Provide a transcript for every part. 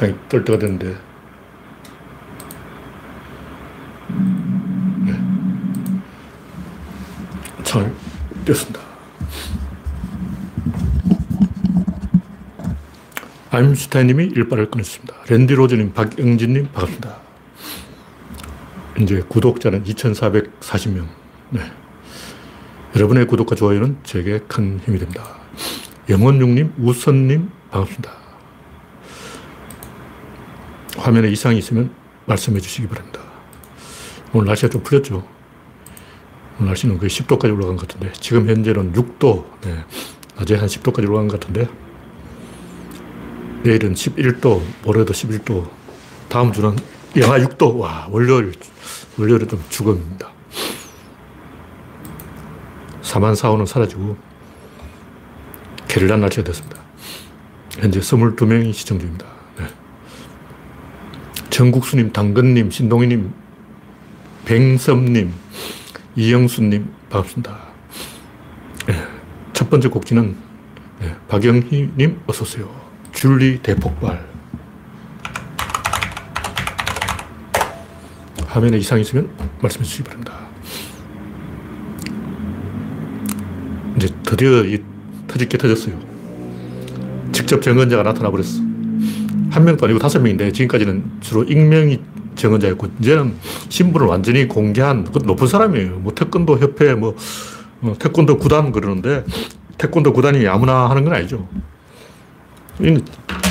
창이 뜰 때가 됐는데. 네. 창을 띄었습니다. 아임슈타인님이 일발을 끊었습니다. 랜디 로즈님, 박영진님, 반갑습니다. 이제 구독자는 2,440명. 네. 여러분의 구독과 좋아요는 제게 큰 힘이 됩니다. 영원육님, 우선님, 반갑습니다. 화면에 이상이 있으면 말씀해 주시기 바랍니다. 오늘 날씨가 좀 풀렸죠? 오늘 날씨는 거의 10도까지 올라간 것 같은데, 지금 현재는 6도, 네. 낮에 한 10도까지 올라간 것 같은데, 내일은 11도, 모레도 11도, 다음 주는 영하 6도. 와, 월요일, 월요일은 좀 죽음입니다. 사만사오는 사라지고, 게릴라 날씨가 됐습니다. 현재 22명이 시청 중입니다. 네. 정국수님, 당근님, 신동희님, 뱅섬님, 이영수님, 반갑습니다. 네. 첫 번째 곡지는 네. 박영희님, 어서오세요. 줄리 대폭발. 화면에 이상이 있으면 말씀해 주시기 바랍니다. 이제 드디어 이 터질 게 터졌어요. 직접 정언자가 나타나 버렸어. 한 명도 아니고 다섯 명인데 지금까지는 주로 익명이 정언자였고 이제는 신분을 완전히 공개한 높은 사람이에요. 뭐 태권도 협회 뭐 어, 태권도 구단 그러는데 태권도 구단이 아무나 하는 건 아니죠. 이건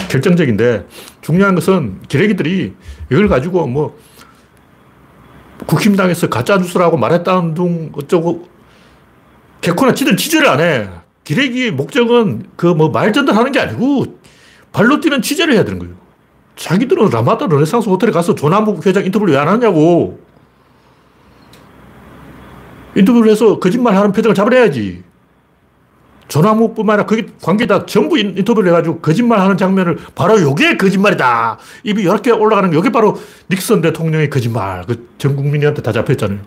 결정적인데 중요한 것은 기레기들이 이걸 가지고 뭐 국힘당에서 가짜 뉴스라고 말했다는 둥 어쩌고 개코나 지들 취재를 안 해. 기레기의 목적은 그 뭐 말전달 하는 게 아니고 발로 뛰는 취재를 해야 되는 거예요. 자기들은 라마다 르네상스 호텔에 가서 조남북 회장 인터뷰를 왜 안 하냐고. 인터뷰를 해서 거짓말 하는 표정을 잡아내야지. 전화무뿐만 아니라 거기 관계자 전부 인터뷰를 해가지고 거짓말 하는 장면을 바로 요게 거짓말이다. 입이 이렇게 올라가는 게 요게 바로 닉슨 대통령의 거짓말. 그 전 국민한테 다 잡혔잖아요.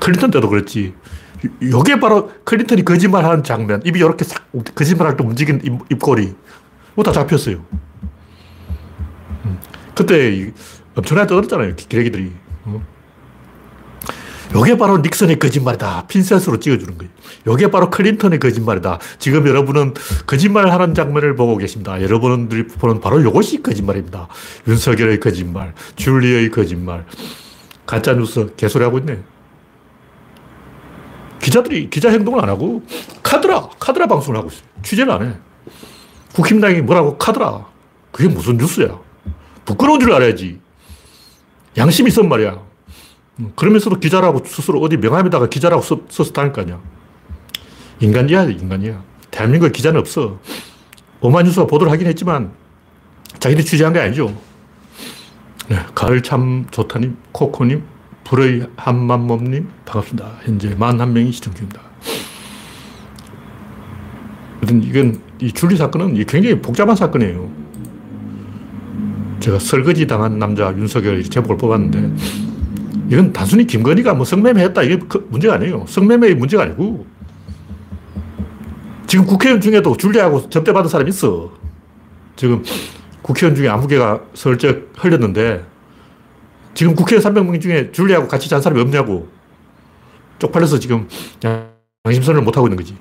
클린턴 때도 그랬지. 요게 바로 클린턴이 거짓말 하는 장면. 입이 이렇게 싹 거짓말 할 때 움직이는 입, 입꼬리. 그거 다 잡혔어요. 음. 그때 엄청나게 떠들었잖아요. 기레기들이. 요게 바로 닉슨의 거짓말이다. 핀셋으로 찍어주는 거예요. 요게 바로 클린턴의 거짓말이다. 지금 여러분은 거짓말하는 장면을 보고 계십니다. 여러분들이 보는 바로 요것이 거짓말입니다. 윤석열의 거짓말, 줄리의 거짓말, 가짜뉴스 개소리하고 있네. 기자들이 기자 행동을 안 하고 카드라, 카드라 방송을 하고 있어요. 취재를 안 해. 국힘당이 뭐라고 카드라. 그게 무슨 뉴스야. 부끄러운 줄 알아야지. 양심 있으면 말이야. 음, 그러면서도 기자라고 스스로 어디 명함에다가 기자라고 써, 써서 다닐 거 아니야. 인간이야, 인간이야. 대한민국에 기자는 없어. 오마뉴스가 보도를 하긴 했지만 자기들이 취재한 게 아니죠. 네, 가을 참 좋다님, 코코님, 불의 한만몸님, 반갑습니다. 현재 41명이 시청 중입니다. 이건, 이 줄리 사건은 굉장히 복잡한 사건이에요. 제가 설거지 당한 남자 윤석열 제목을 뽑았는데, 이건 단순히 김건희가 뭐 성매매했다 이게 그 문제가 아니에요. 성매매의 문제가 아니고 지금 국회의원 중에도 줄리하고 접대받은 사람이 있어. 지금 국회의원 중에 아무 개가 슬쩍 흘렸는데 지금 국회의원 300명 중에 줄리하고 같이 잔 사람이 없냐고. 쪽팔려서 지금 양심선을 못하고 있는 거지.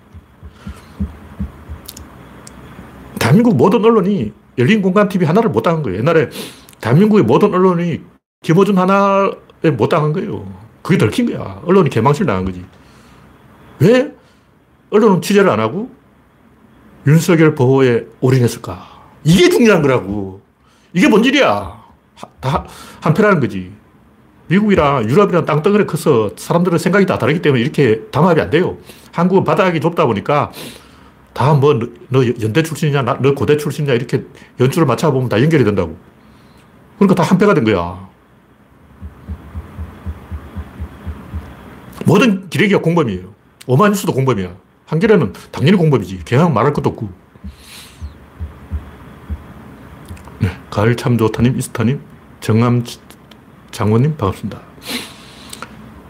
대한민국 모든 언론이 열린 공간 TV 하나를 못 당한 거예요. 옛날에 대한민국의 모든 언론이 김어준 하나 못 당한 거예요. 그게 덜킨 거야. 언론이 개망실 당한 거지. 왜 언론은 취재를 안 하고 윤석열 보호에 올인했을까? 이게 중요한 거라고. 이게 뭔 일이야. 다 한패라는 거지. 미국이랑 유럽이랑 땅덩어리 커서 사람들의 생각이 다 다르기 때문에 이렇게 담합이 안 돼요. 한국은 바닥이 좁다 보니까 다 뭐, 너 연대 출신이냐, 너 고대 출신이냐, 이렇게 연출을 맞춰보면 다 연결이 된다고. 그러니까 다 한패가 된 거야. 모든 기레기가 공범이에요. 오마뉴스도 공범이야. 한겨레는 당연히 공범이지. 그냥 말할 것도 없고. 네, 가을 참 좋다님, 이스타님, 정암 장원님 반갑습니다.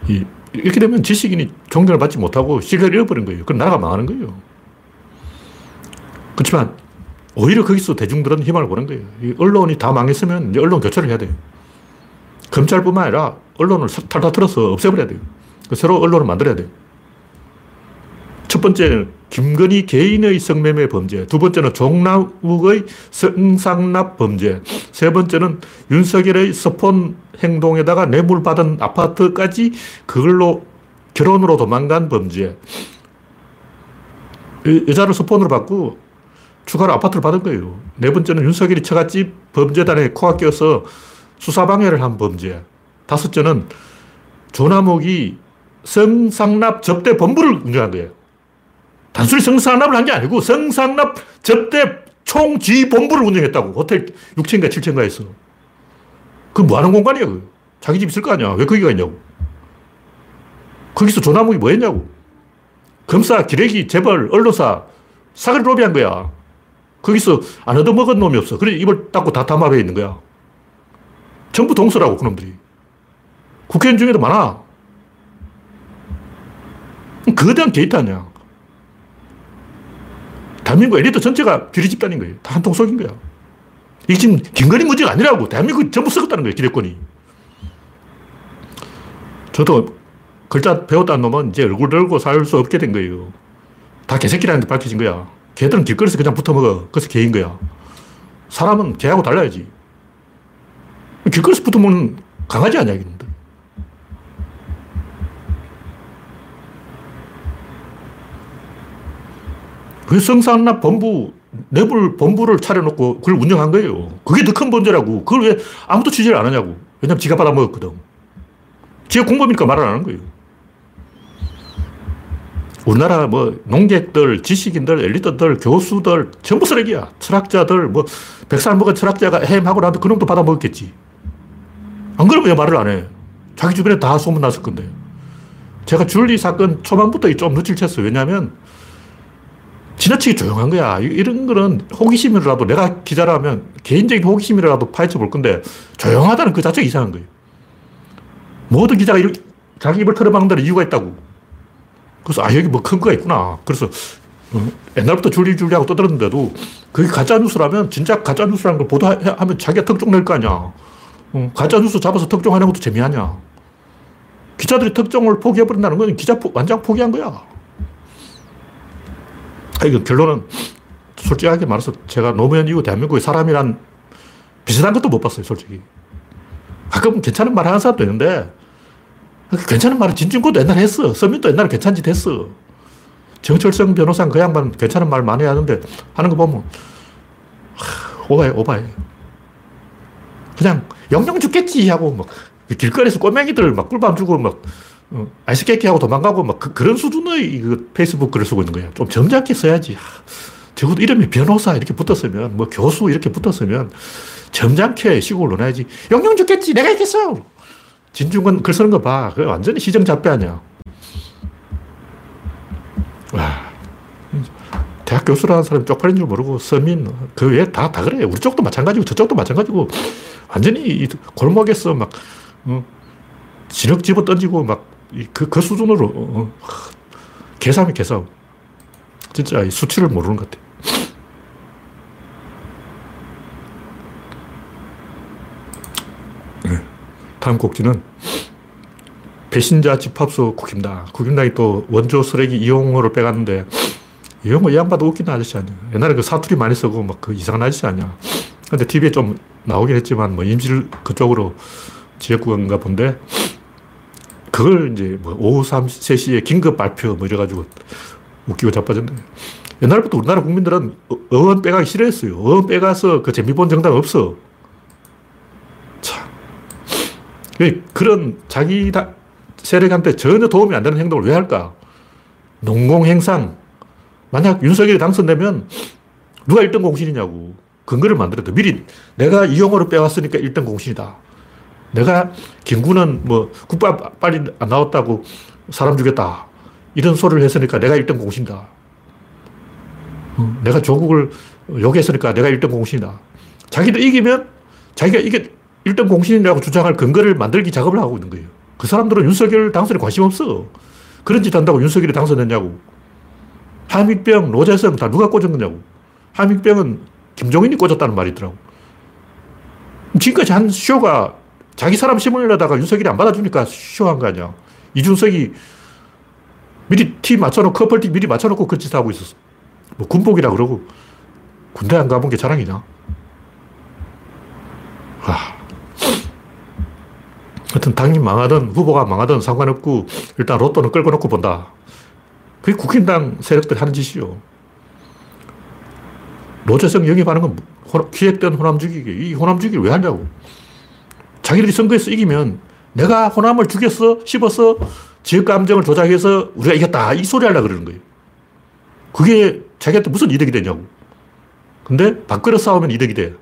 이, 이렇게 되면 지식인이 존경을 받지 못하고 신뢰를 잃어버린 거예요. 그럼 나라가 망하는 거예요. 그렇지만 오히려 거기서 대중들은 희망을 보는 거예요. 언론이 다 망했으면 이제 언론 교체를 해야 돼요. 검찰뿐만 아니라 언론을 탈탈 틀어서 없애버려야 돼요. 그 새로 언론을 만들어야 돼요. 첫 번째는 김건희 개인의 성매매 범죄, 두 번째는 종남욱의 성상납 범죄, 세 번째는 윤석열의 스폰 행동에다가 뇌물 받은 아파트까지 그걸로 결혼으로 도망간 범죄. 여자를 스폰으로 받고 추가로 아파트를 받은 거예요. 네 번째는 윤석열이 처갓집 범죄단에 코가 끼어서 수사방해를 한 범죄. 다섯째는 조남욱이 성상납 접대 본부를 운영한 거예요. 단순히 성상납을 한 게 아니고 성상납 접대 총지 본부를 운영했다고. 호텔 6층인가 7층가에서. 그 뭐 하는 공간이야, 그. 자기 집 있을 거 아니야. 왜 거기가 있냐고. 거기서 조남욱이 뭐 했냐고. 검사, 기레기, 재벌, 언론사, 사기를 로비한 거야. 거기서 안 얻어먹은 놈이 없어. 그래 입을 닫고 다 담합해 있는 거야. 전부 동서라고, 그놈들이. 국회의원 중에도 많아. 거대한 게이트 아니야. 대한민국 엘리트 전체가 비리 집단인 거예요. 다 한 통 속인 거야. 이게 지금 김건희 문제가 아니라고. 대한민국 전부 썩었다는 거예요, 기득권이. 적어도 글자 배웠다는 놈은 이제 얼굴 들고 살 수 없게 된 거예요. 다 개새끼라는 게 밝혀진 거야. 개들은 길거리에서 그냥 붙어 먹어. 그래서 개인 거야. 사람은 개하고 달라야지. 길거리에서 먹는 강아지 아니야, 이놈들. 그 성산납 본부, 내부 본부를 차려놓고 그걸 운영한 거예요. 그게 더 큰 범죄라고. 그걸 왜 아무도 취재를 안 하냐고. 왜냐면 지가 받아먹었거든. 지가 공범이니까 말을 안 하는 거예요. 우리나라 뭐 농객들, 지식인들, 엘리트들, 교수들 전부 쓰레기야. 철학자들, 뭐 백살 먹은 철학자가 햄하고 나도 그놈도 받아먹었겠지. 안 그러면 왜 말을 안 해? 자기 주변에 다 소문났을 건데. 제가 줄리 사건 초반부터 좀 눈치챘어요. 왜냐하면 지나치게 조용한 거야. 이런 거는 호기심이라도 내가 기자라면 개인적인 호기심이라도 파헤쳐 볼 건데 조용하다는 그 자체가 이상한 거예요. 모든 기자가 이렇게 자기 입을 털어막는 데는 이유가 있다고. 그래서 아, 여기 뭐 큰 거가 있구나. 그래서 어, 옛날부터 줄리줄리하고 떠들었는데도 그게 가짜뉴스라면 진짜 가짜뉴스라는 걸 보도하면 자기가 특종 낼거 아니야. 어, 가짜뉴스 잡아서 특종하는 것도 재미하냐. 기자들이 특종을 포기해버린다는 건 기자 포, 완전 포기한 거야. 이거 결론은 솔직하게 말해서 제가 노무현 이후 대한민국의 사람이란 비슷한 것도 못 봤어요, 솔직히. 가끔 괜찮은 말 하는 사람도 있는데 괜찮은 말은 진중권도 옛날에 했어. 서민도 옛날에 괜찮은 짓 했어. 정철성 변호사는 그 양반 괜찮은 말 많이 하는데 하는 거 보면 하, 오바해, 오바해. 그냥 영영 죽겠지 하고 막 길거리에서 꼬맹이들 막 꿀밤 주고 막 어, 아이스케이크 하고 도망가고 막 그, 런 수준의 그 페이스북 글을 쓰고 있는 거야. 좀 점잖게 써야지. 적어도 이름이 변호사 이렇게 붙었으면 뭐 교수 이렇게 붙었으면 점잖게 시국을 논해야지. 영영 죽겠지. 내가 있겠어. 진중권 글 쓰는 거 봐. 그 완전히 시정잡배 아니야. 와. 대학 교수라는 사람이 쪽팔린 줄 모르고 서민 그 외에 다, 다 그래. 우리 쪽도 마찬가지고 저쪽도 마찬가지고 완전히 골목에서 막 어, 진흙 집어 던지고 막 그 그 수준으로 어, 어, 개삼이 개삼. 진짜 수치를 모르는 것 같아. 다음 곡지는 배신자 집합소 국힘당. 국힘당이 또 원조 쓰레기 이용호를 빼갔는데 이용호 이 양반도 웃긴 아저씨 아니야. 옛날에 그 사투리 많이 쓰고 막 그 이상한 아저씨 아니야. 근데 TV에 좀 나오긴 했지만 뭐 임실 그쪽으로 지역구인가 본데 그걸 이제 뭐 오후 3, 3시에 긴급 발표 뭐 이래가지고 웃기고 자빠졌네. 옛날부터 우리나라 국민들은 의원 빼가기 싫어했어요. 의원 빼가서 그 재미 본 정당 없어. 그런 자기 세력한테 전혀 도움이 안 되는 행동을 왜 할까? 농공행상. 만약 윤석열이 당선되면 누가 1등 공신이냐고. 근거를 만들어야 돼. 미리 내가 이용호를 빼왔으니까 1등 공신이다. 내가 김구는 뭐 국밥 빨리 안 나왔다고 사람 죽였다. 이런 소리를 했으니까 내가 1등 공신이다. 어, 내가 조국을 욕했으니까 내가 1등 공신이다. 자기도 이기면 자기가 이게 1등 공신이라고 주장할 근거를 만들기 작업을 하고 있는 거예요. 그 사람들은 윤석열 당선에 관심 없어. 그런 짓 한다고 윤석열이 당선됐냐고. 함익병, 노재성 다 누가 꽂은 거냐고. 함익병은 김종인이 꽂았다는 말이 있더라고. 지금까지 한 쇼가 자기 사람 심으려다가 윤석열이 안 받아주니까 쇼한 거 아니야. 이준석이 미리 팀 맞춰놓고, 커플팀 미리 맞춰놓고 그짓 하고 있었어. 뭐 군복이라 그러고. 군대 안 가본 게 자랑이냐. 아. 하여튼 당이 망하든 후보가 망하든 상관없고 일단 로또는 끌고 놓고 본다. 그게 국힘당 세력들이 하는 짓이요. 노재성 영입하는 건 기획된 호남 죽이기. 이 호남 죽이를 왜 하냐고. 자기들이 선거에서 이기면 내가 호남을 죽였어, 씹었어, 지역 감정을 조작해서 우리가 이겼다. 이 소리 하려고 그러는 거예요. 그게 자기한테 무슨 이득이 되냐고. 근데 밥그릇 싸우면 이득이 돼.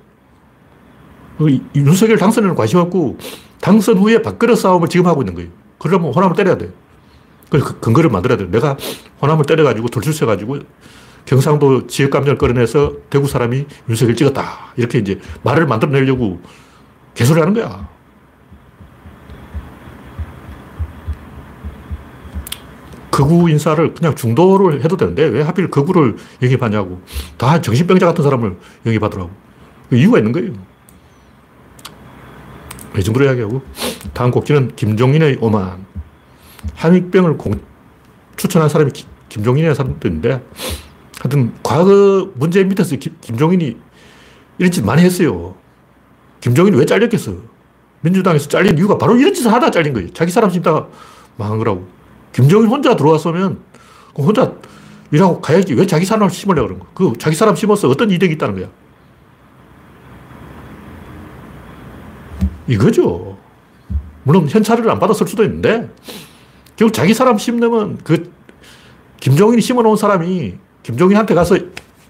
윤석열 당선에는 관심 없고 당선 후에 밥그릇 싸움을 지금 하고 있는 거예요. 그러면 호남을 때려야 돼. 그 근거를 만들어야 돼. 내가 호남을 때려가지고 돌출해가지고 경상도 지역 감정을 끌어내서 대구 사람이 윤석열 찍었다. 이렇게 이제 말을 만들어내려고 개소리 하는 거야. 극우 인사를 그냥 중도를 해도 되는데 왜 하필 극우를 영입하냐고. 다 정신병자 같은 사람을 영입하더라고. 그 이유가 있는 거예요. 이 정도로 이야기하고. 다음 곡지는 김종인의 오만. 한익병을 공, 추천한 사람이 기, 김종인이라는 사람도 있는데, 하여튼, 과거 문재인 밑에서 기, 김종인이 이런 짓 많이 했어요. 김종인이 왜 잘렸겠어? 민주당에서 잘린 이유가 바로 이런 짓을 하다 잘린 거예요. 자기 사람 심다가 망한 거라고. 김정인 혼자 들어왔으면 혼자 일하고 가야지. 왜 자기 사람을 심으려고 그런 거야? 그 자기 사람 심어서 어떤 이득이 있다는 거야? 이거죠. 물론 현찰을 안 받았을 수도 있는데 결국 자기 사람 심으면 그 김종인이 심어놓은 사람이 김종인한테 가서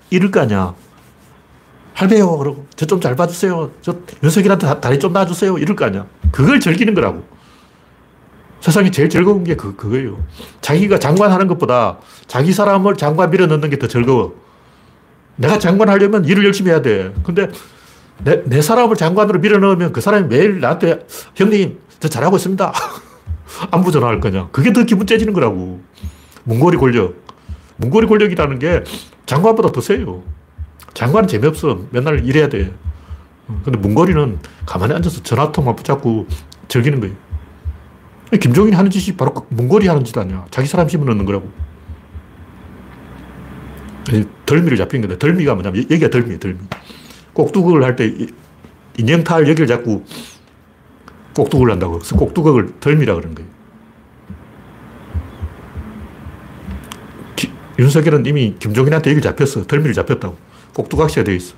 이럴 거 아니야. 할배요. 그러고 저 좀 잘 봐주세요. 저 윤석열한테 다리 좀 놔주세요. 이럴 거 아니야. 그걸 즐기는 거라고. 세상에 제일 즐거운 게 그, 그거예요. 자기가 장관하는 것보다 자기 사람을 장관 밀어 넣는 게 더 즐거워. 내가 장관 하려면 일을 열심히 해야 돼. 근데 내, 내 사람을 장관으로 밀어 넣으면 그 사람이 매일 나한테 형님, 저 잘하고 있습니다. 안부 전화할 거냐. 그게 더 기분 째지는 거라고. 문고리 권력. 문고리 권력이라는 게 장관보다 더 세요. 장관은 재미없어. 맨날 일해야 돼. 근데 문고리는 가만히 앉아서 전화통만 붙잡고 즐기는 거예요. 김종인이 하는 짓이 바로 그 문고리 하는 짓 아니야. 자기 사람 심어 넣는 거라고. 덜미를 잡힌 건데, 덜미가 뭐냐면, 여기가 덜미예요, 덜미. 꼭두각을 할 때, 인형탈 여기를 잡고 꼭두각을 한다고. 그래서 꼭두각을 덜미라 그러는 거예요. 기, 윤석열은 이미 김종인한테 여기를 잡혔어. 덜미를 잡혔다고. 꼭두각시가 되어 있어.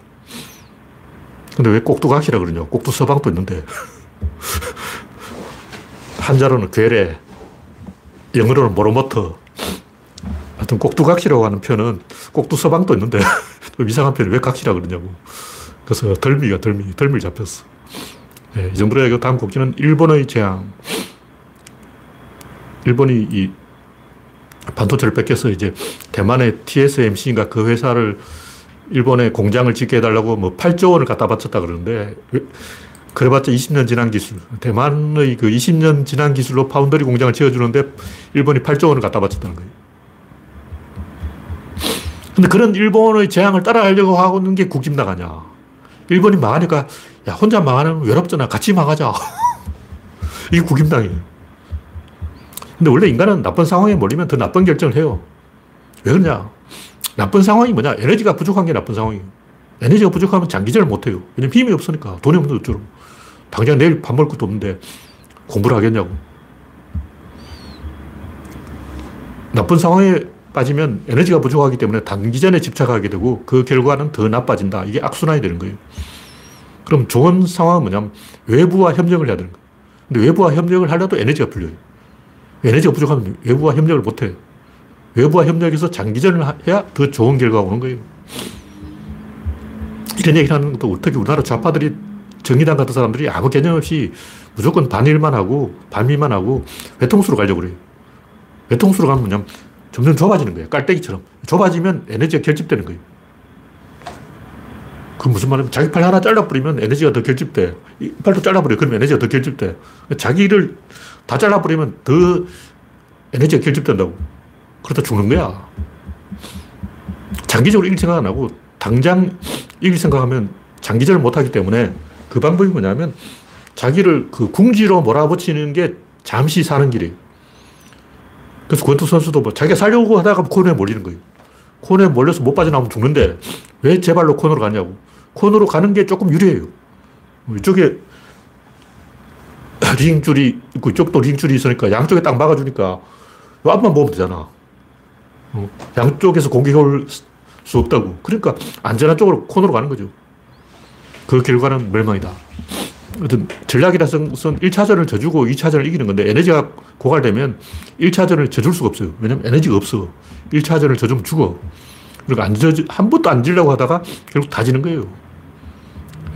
근데 왜 꼭두각시라 그러냐. 꼭두 서방도 있는데. 한자로는 괴뢰, 영어로는 모로모터. 하여튼 꼭두각시라고 하는 표현은 꼭두서방도 있는데 좀 이상한 표현이 왜 각시라 그러냐고. 그래서 덜미가 덜미, 덜미를 잡혔어. 네, 이 정도로 해고 다음 곡기는 일본의 재앙. 일본이 이 반도체를 뺏겨서 이제 대만의 TSMC인가 그 회사를 일본에 공장을 짓게 해달라고 뭐 8조 원을 갖다 바쳤다 그러는데 그래봤자 20년 지난 기술. 대만의 그 20년 지난 기술로 파운더리 공장을 지어주는데 일본이 8조 원을 갖다 바쳤다는 거예요. 근데 그런 일본의 재앙을 따라가려고 하고 있는 게 국힘당 아니야. 일본이 망하니까, 야, 혼자 망하는 외롭잖아. 같이 망하자. 이게 국힘당이에요. 근데 원래 인간은 나쁜 상황에 몰리면 더 나쁜 결정을 해요. 왜 그러냐? 나쁜 상황이 뭐냐? 에너지가 부족한 게 나쁜 상황이에요. 에너지가 부족하면 장기전을 못 해요. 왜냐면 힘이 없으니까. 돈이 없는데 어쩌 당장 내일 밥 먹을 것도 없는데 공부를 하겠냐고. 나쁜 상황에 빠지면 에너지가 부족하기 때문에 단기전에 집착하게 되고 그 결과는 더 나빠진다. 이게 악순환이 되는 거예요. 그럼 좋은 상황은 뭐냐면 외부와 협력을 해야 되는 거예요. 근데 외부와 협력을 하려도 에너지가 풀려요. 에너지가 부족하면 외부와 협력을 못 해요. 외부와 협력해서 장기전을 해야 더 좋은 결과가 오는 거예요. 이런 얘기를 하는 것도 특히 우리나라 좌파들이 정의당 같은 사람들이 아무 개념 없이 무조건 반일만 하고 반미만 하고 외통수로 가려고 그래요. 외통수로 가면 뭐냐면 점점 좁아지는 거예요. 깔때기처럼. 좁아지면 에너지가 결집되는 거예요. 그 무슨 말이냐면 자기 팔 하나 잘라버리면 에너지가 더 결집돼. 이 팔도 잘라버려. 그러면 에너지가 더 결집돼. 자기를 다 잘라버리면 더 에너지가 결집된다고. 그러다 죽는 거야. 장기적으로 이길 생각 안 하고 당장 이길 생각하면 장기전을 못하기 때문에 그 방법이 뭐냐면 자기를 그 궁지로 몰아붙이는 게 잠시 사는 길이에요. 그래서 권투 선수도 뭐 자기가 살려고 하다가 코너에 몰리는 거예요. 코너에 몰려서 못 빠져나오면 죽는데 왜 제발로 코너로 가냐고. 코너로 가는 게 조금 유리해요. 이쪽에 링줄이 있고 이쪽도 링줄이 있으니까 양쪽에 딱 막아주니까 앞만 보면 되잖아. 어, 양쪽에서 공격이 올수 없다고. 그러니까 안전한 쪽으로 코너로 가는 거죠. 그 결과는 멸망이다. 어떤 전략이라는 것은 1차전을 져주고 2차전을 이기는 건데 에너지가 고갈되면 1차전을 져줄 수가 없어요. 왜냐면 에너지가 없어. 1차전을 져주면 죽어. 그러니까 안 져, 한 번도 안 지려고 하다가 결국 다 지는 거예요.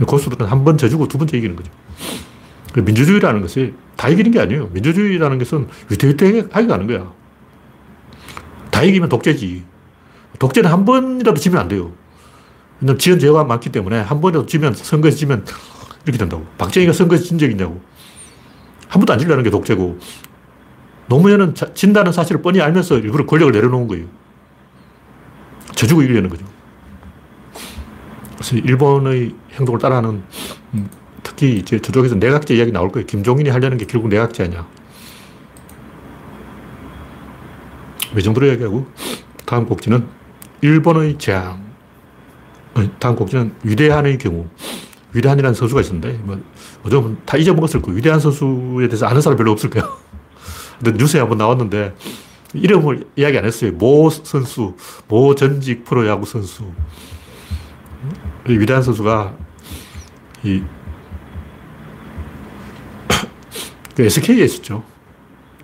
고수들은 한 번 져주고 두 번째 이기는 거죠. 그 민주주의라는 것이 다 이기는 게 아니에요. 민주주의라는 것은 위태위태하게 가는 거야. 다 이기면 독재지. 독재는 한 번이라도 지면 안 돼요. 왜냐면 지은 죄가 많기 때문에 한 번이라도 지면, 선거에서 지면 이렇게 된다고. 박정희가 선거에서 진 적이 있냐고. 한 번도 안 질려는 게 독재고. 노무현은 진다는 사실을 뻔히 알면서 일부러 권력을 내려놓은 거예요. 져주고 이기려는 거죠. 그래서 일본의 행동을 따라하는 음, 특히 이제 저쪽에서 내각제 이야기 나올 거예요. 김종인이 하려는 게 결국 내각제 아니야. 외정부로 이야기하고 다음 곡지는 일본의 재앙. 어, 다음 곡지는 위대한의 경우. 위대한이라는 선수가 있었는데, 뭐, 어쩌면 다 잊어먹었을 거예요. 위대한 선수에 대해서 아는 사람 별로 없을 거예요. 근데 뉴스에 한번 나왔는데, 이름을 이야기 안 했어요. 모 선수, 모 전직 프로야구 선수. 위대한 선수가 이 그 SK에 있었죠.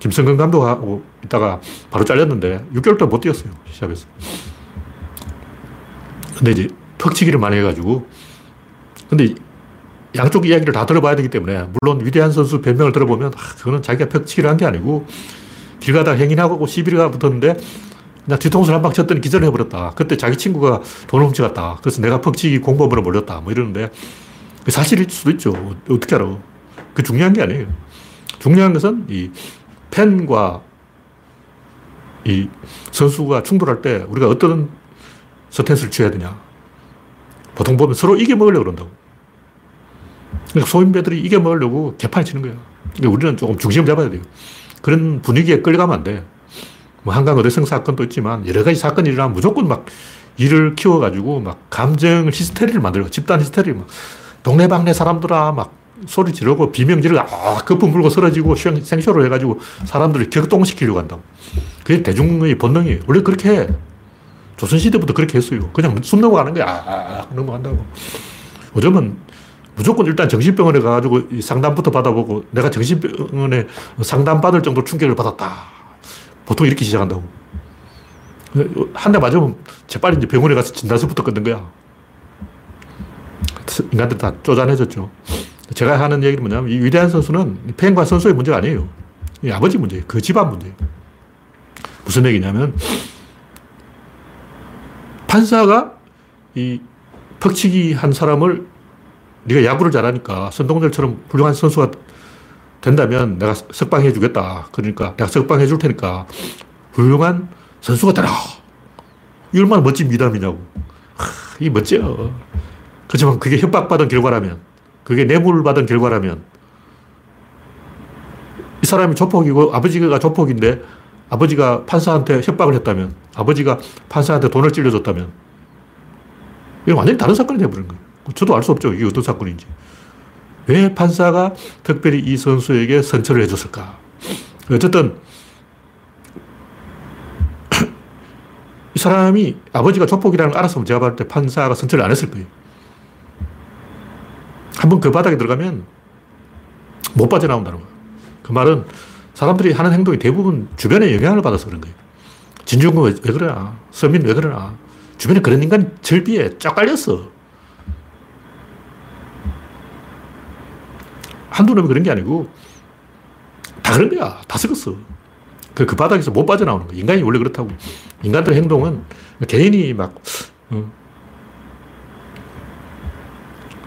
김성근 감독하고 있다가 바로 잘렸는데 6개월 동안 못 뛰었어요. 시합에서. 근데 이제 퍽치기를 많이 해가지고 근데 양쪽 이야기를 다 들어봐야 되기 때문에 물론 위대한 선수 변명을 들어보면 아, 그거는 자기가 퍽치기를 한 게 아니고 길 가다 행인하고 시비가 붙었는데 그냥 뒤통수를 한 방 쳤더니 기절을 해버렸다. 그때 자기 친구가 돈을 훔쳐갔다. 그래서 내가 퍽치기 공범으로 몰렸다. 뭐 이러는데 사실일 수도 있죠. 어떻게 알아. 그 중요한 게 아니에요. 중요한 것은 이 팬과 이 선수가 충돌할 때 우리가 어떤 스탠스를 취해야 되냐. 보통 보면 서로 이겨먹으려고 그런다고. 그러니까 소인배들이 이겨먹으려고 개판을 치는 거야. 그러니까 우리는 조금 중심을 잡아야 돼요. 그런 분위기에 끌려가면 안 돼. 뭐 한강 어대성 사건도 있지만 여러 가지 사건이 일어나면 무조건 막 일을 키워가지고 막 감정 히스테리를 만들고 집단 히스테리 막 동네방네 사람들아 막 소리 지르고 비명 지르고 아, 거품 불고 쓰러지고 생쇼를 해가지고 사람들을 격동시키려고 한다고. 그게 대중의 본능이에요. 원래 그렇게 해. 조선시대부터 그렇게 했어요. 그냥 숨 넘어가는 거야. 아, 아, 아 넘어간다고. 요즘은 무조건 일단 정신병원에 가가지고 상담부터 받아보고 내가 정신병원에 상담받을 정도 충격을 받았다. 보통 이렇게 시작한다고. 한 대 맞으면 재빨리 이제 병원에 가서 진단서부터 끊는 거야. 인간들 다 쪼잔해졌죠. 제가 하는 얘기는 뭐냐면 이 위대한 선수는 팬과 선수의 문제가 아니에요. 이 아버지 문제예요. 그 집안 문제예요. 무슨 얘기냐면 판사가 이 퍽치기 한 사람을 네가 야구를 잘하니까 선동열처럼 훌륭한 선수가 된다면 내가 석방해 주겠다. 그러니까 내가 석방해 줄 테니까 훌륭한 선수가 되라. 이 얼마나 멋진 미담이냐고. 이 멋져요. 그렇지만 그게 협박받은 결과라면, 그게 뇌물 받은 결과라면, 이 사람이 조폭이고 아버지가 조폭인데 아버지가 판사한테 협박을 했다면, 아버지가 판사한테 돈을 찔려줬다면, 이건 완전히 다른 사건이 되어버린 거예요. 저도 알 수 없죠. 이게 어떤 사건인지. 왜 판사가 특별히 이 선수에게 선처를 해줬을까? 어쨌든, 이 사람이 아버지가 조폭이라는 걸 알았으면 제가 봤을 때 판사가 선처를 안 했을 거예요. 한번 그 바닥에 들어가면 못 빠져나온다는 거예요. 그 말은 사람들이 하는 행동이 대부분 주변에 영향을 받아서 그런 거예요. 진중권 왜, 왜 그러나? 서민 왜 그러나? 주변에 그런 인간이 절비에 쫙 깔렸어. 한두 놈이 그런 게 아니고 다 그런 거야. 다 썩었어. 그, 그 바닥에서 못 빠져나오는 거야. 인간이 원래 그렇다고. 인간들의 행동은 개인이 막, 어,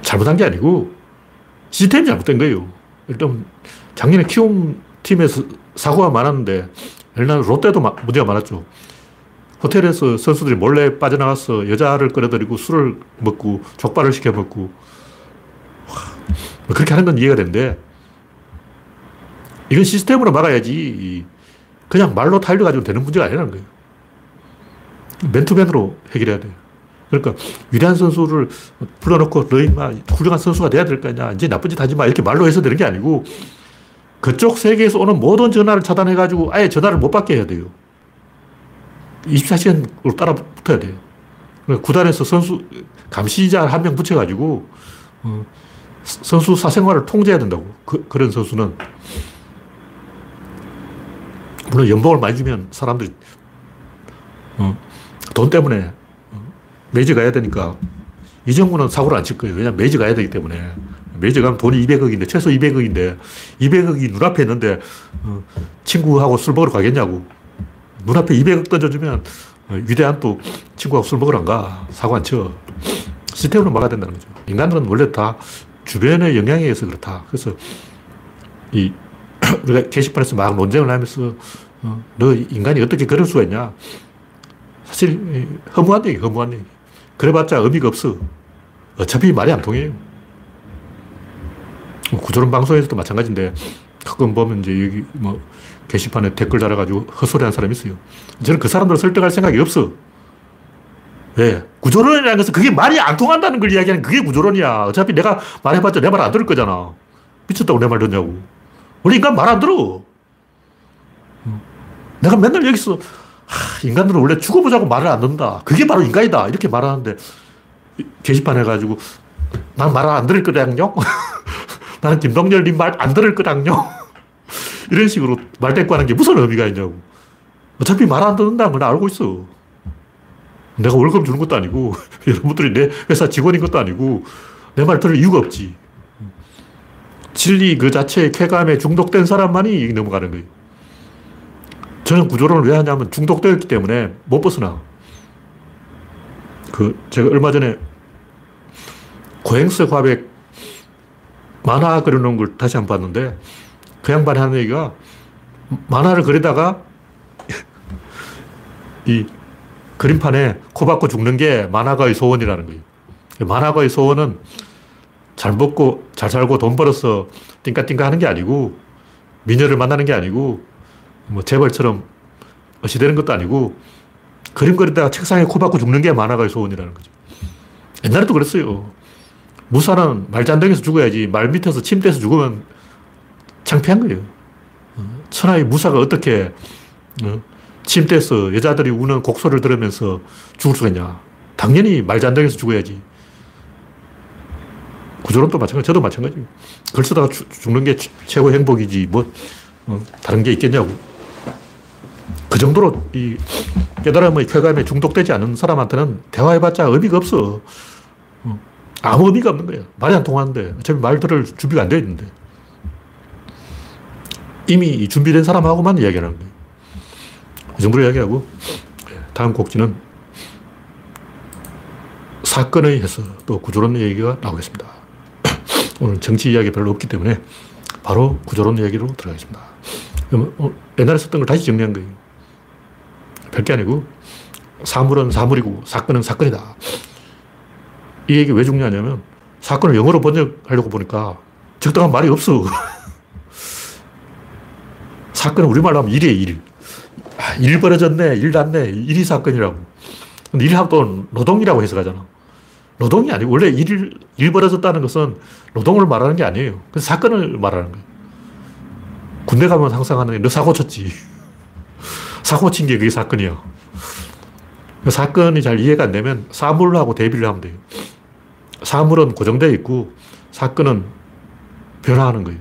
잘못한 게 아니고 시스템이 잘못된 거예요. 일단 작년에 키움 팀에서 사고가 많았는데 옛날 롯데도 문제가 많았죠. 호텔에서 선수들이 몰래 빠져나가서 여자를 끌어들이고 술을 먹고 족발을 시켜 먹고 뭐 그렇게 하는 건 이해가 되는데 이건 시스템으로 막아야지 그냥 말로 타일러가지고 되는 문제가 아니라는 거예요. 맨투맨으로 해결해야 돼요. 그러니까 위대한 선수를 불러놓고 너희 막 훌륭한 선수가 돼야 될 거 아니야. 이제 나쁜 짓 하지 마. 이렇게 말로 해서 되는 게 아니고 그쪽 세계에서 오는 모든 전화를 차단해가지고 아예 전화를 못 받게 해야 돼요. 24시간으로 따라 붙어야 돼요. 구단에서 선수, 감시자 한 명 붙여가지고, 어, 선수 사생활을 통제해야 된다고. 그, 그런 선수는. 물론 연봉을 많이 주면 사람들이, 어, 돈 때문에 어, 메이저 가야 되니까 이정구는 사고를 안 칠 거예요. 왜냐면 메이저 가야 되기 때문에. 메이저 가면 돈이 200억인데, 최소 200억인데, 200억이 눈앞에 있는데, 어, 친구하고 술 먹으러 가겠냐고. 눈앞에 200억 던져주면 어, 위대한 또 친구하고 술 먹으러 안 가. 사고 안 쳐. 시스템으로 막아야 된다는 거죠. 인간들은 원래 다 주변의 영향에 의해서 그렇다. 그래서 이 우리가 게시판에서 막 논쟁을 하면서 어, 너 인간이 어떻게 그럴 수가 있냐. 사실 허무한 얘기, 허무한 얘기. 그래봤자 의미가 없어. 어차피 말이 안 통해요. 구조론 방송에서도 마찬가지인데 가끔 보면 이제 여기 뭐 게시판에 댓글 달아가지고 헛소리 하는 사람이 있어요. 저는 그 사람들을 설득할 생각이 없어. 왜? 구조론이라는 것은 그게 말이 안 통한다는 걸 이야기하는 그게 구조론이야. 어차피 내가 말해봤자 내 말 안 들을 거잖아. 미쳤다고 내 말 듣냐고. 우리 인간 말 안 들어. 내가 맨날 여기서 하, 인간들은 원래 죽어보자고 말을 안 듣는다. 그게 바로 인간이다. 이렇게 말하는데 게시판 해가지고 난 말 안 들을 거랑요. 나는 김동열 님 말 안 들을 거랑요. 이런 식으로 말대꾸 하는 게 무슨 의미가 있냐고. 어차피 말 안 듣는다는 걸 알고 있어. 내가 월급 주는 것도 아니고, 여러분들이 내 회사 직원인 것도 아니고, 내 말 들을 이유가 없지. 진리 그 자체의 쾌감에 중독된 사람만이 넘어가는 거예요. 저는 구조론을 왜 하냐면 중독되었기 때문에 못 벗어나. 그, 제가 얼마 전에 고행석 화백 만화 그려놓은 걸 다시 한 번 봤는데, 그 양반이 하는 얘기가 만화를 그리다가 이 그림판에 코 박고 죽는 게 만화가의 소원이라는 거예요. 만화가의 소원은 잘 먹고 잘 살고 돈 벌어서 띵까띵까 하는 게 아니고 미녀를 만나는 게 아니고 뭐 재벌처럼 어시되는 것도 아니고 그림 그리다가 책상에 코 박고 죽는 게 만화가의 소원이라는 거죠. 옛날에도 그랬어요. 무사는 말잔등에서 죽어야지 말 밑에서 침대에서 죽으면 창피한 거예요. 천하의 무사가 어떻게 어, 침대에서 여자들이 우는 곡소리를 들으면서 죽을 수가 있냐. 당연히 말잔등에서 죽어야지. 구조론도 마찬가지, 저도 마찬가지예요. 글 쓰다가 죽는 게 최고 행복이지, 뭐, 어, 다른 게 있겠냐고. 그 정도로 이 깨달음의 쾌감에 중독되지 않은 사람한테는 대화해봤자 의미가 없어. 어, 아무 의미가 없는 거야. 말이 안 통하는데. 어차피 말 들을 준비가 안 되어 있는데. 이미 준비된 사람하고만 이야기하는 거예요. 이 정도로 이야기하고, 다음 곡지는 사건의 해서 또 구조론 얘기가 나오겠습니다. 오늘 정치 이야기 별로 없기 때문에 바로 구조론 얘기로 들어가겠습니다. 어, 옛날에 썼던 걸 다시 정리한 거예요. 별게 아니고, 사물은 사물이고, 사건은 사건이다. 이 얘기 왜 중요하냐면, 사건을 영어로 번역하려고 보니까 적당한 말이 없어. 사건은 우리말로 하면 일이에요, 일. 아, 일 벌어졌네, 일 났네, 일이 사건이라고. 근데 일하고 또 노동이라고 해석하잖아. 노동이 아니고, 원래 일, 일 벌어졌다는 것은 노동을 말하는 게 아니에요. 그 사건을 말하는 거예요. 군대 가면 항상 하는 게, 너 사고 쳤지. 사고 친 게 그게 사건이야. 그 사건이 잘 이해가 안 되면 사물하고 대비를 하면 돼요. 사물은 고정되어 있고, 사건은 변화하는 거예요.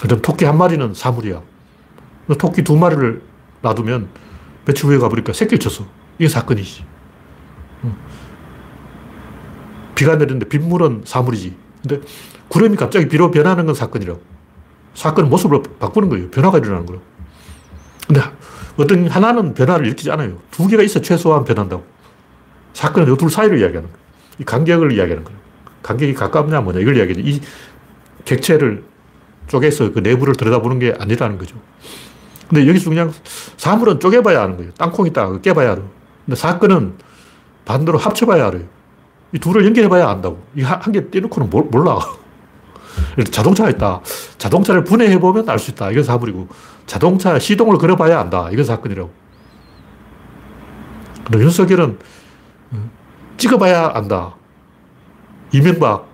그럼 토끼 한 마리는 사물이야. 토끼 두 마리를 놔두면 며칠 후에 가보니까 새끼를 쳤어. 이게 사건이지. 비가 내리는데 빗물은 사물이지. 근데 구름이 갑자기 비로 변하는 건 사건이라고. 사건은 모습을 바꾸는 거예요. 변화가 일어나는 거라고. 근데 어떤 하나는 변화를 일으키지 않아요. 두 개가 있어 최소한 변한다고. 사건은 이 둘 사이를 이야기하는 거예요. 이 간격을 이야기하는 거예요. 간격이 가깝냐 뭐냐 이걸 이야기하는 이 객체를 쪼개서 그 내부를 들여다보는 게 아니라는 거죠. 근데 여기서 그냥 사물은 쪼개봐야 하는 거예요. 땅콩 있다. 깨봐야 알아. 근데 사건은 반대로 합쳐봐야 알아요. 이 둘을 연결해봐야 안다고. 이 한 개 떼놓고는 몰라. 자동차가 있다. 자동차를 분해해보면 알 수 있다. 이건 사물이고. 자동차 시동을 걸어봐야 안다. 이건 사건이라고. 근데 윤석열은 어, 찍어봐야 안다. 이명박.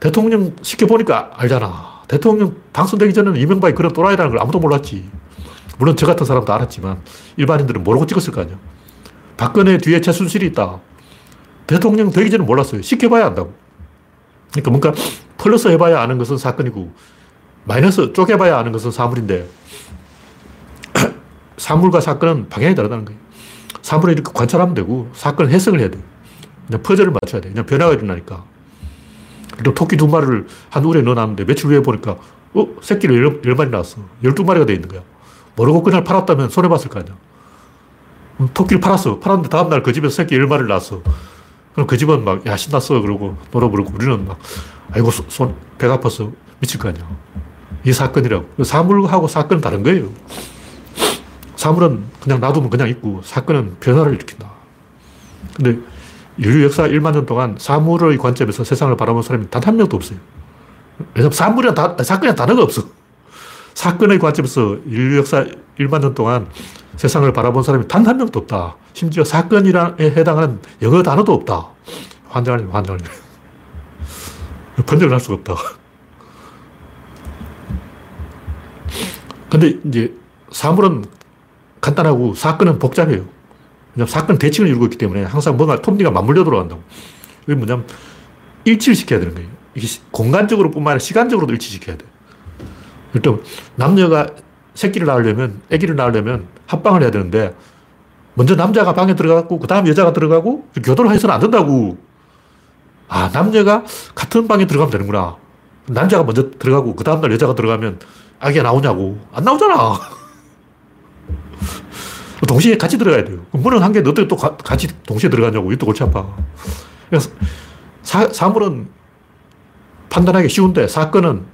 대통령 시켜보니까 알잖아. 대통령 당선되기 전에는 이명박이 그런 또라이라는 걸 아무도 몰랐지. 물론 저 같은 사람도 알았지만 일반인들은 모르고 찍었을 거 아니야. 박근혜 뒤에 최순실이 있다. 대통령 되기 전에 몰랐어요. 시켜봐야 안다고. 그러니까 뭔가 플러스 해봐야 아는 것은 사건이고 마이너스 쪼개봐야 아는 것은 사물인데 사물과 사건은 방향이 다르다는 거예요. 사물을 이렇게 관찰하면 되고 사건은 해석을 해야 돼요. 그냥 퍼즐을 맞춰야 돼요. 그냥 변화가 일어나니까. 그리고 토끼 두 마리를 한 울에 넣어놨는데 며칠 후에 보니까 어? 새끼를 열, 열 마리 낳았어. 열두 마리가 돼 있는 거야. 모르고 그날 팔았다면 손해봤을 거 아니야. 토끼를 팔았어. 팔았는데 다음날 그 집에서 새끼 열 마리를 낳았어. 그럼 그 집은 막, 야, 신났어. 그러고, 놀아 부르고, 우리는 막, 아이고, 손, 배가 아파서 미칠 거 아니야. 이 사건이라고. 사물하고 사건은 다른 거예요. 사물은 그냥 놔두면 그냥 있고, 사건은 변화를 일으킨다. 근데 인류 역사 1만 년 동안 사물의 관점에서 세상을 바라본 사람이 단 한 명도 없어요. 왜냐면 사물이란 다, 사건이란 단어가 없어. 사건의 관점에서 인류 역사 1만 년 동안 세상을 바라본 사람이 단 한 명도 없다. 심지어 사건이에 해당하는 영어 단어도 없다. 환장하네, 환장하네. 번역을 할 수가 없다. 근데 이제 사물은 간단하고 사건은 복잡해요. 사건 대칭을 이루고 있기 때문에 항상 뭔가 톱니가 맞물려 들어간다고. 그게 뭐냐면 일치를 시켜야 되는 거예요. 이게 공간적으로 뿐만 아니라 시간적으로도 일치시켜야 돼. 일단 남녀가 새끼를 낳으려면, 아기를 낳으려면 합방을 해야 되는데 먼저 남자가 방에 들어가고 그 다음 여자가 들어가고 교도를 해서는 안 된다고. 아, 남녀가 같은 방에 들어가면 되는구나. 남자가 먼저 들어가고 그 다음날 여자가 들어가면 아기가 나오냐고. 안 나오잖아. 동시에 같이 들어가야 돼요. 문은 한 개, 너들 또 같이 동시에 들어가냐고. 이것도 골치 아파. 그래서 사, 사물은 판단하기 쉬운데 사건은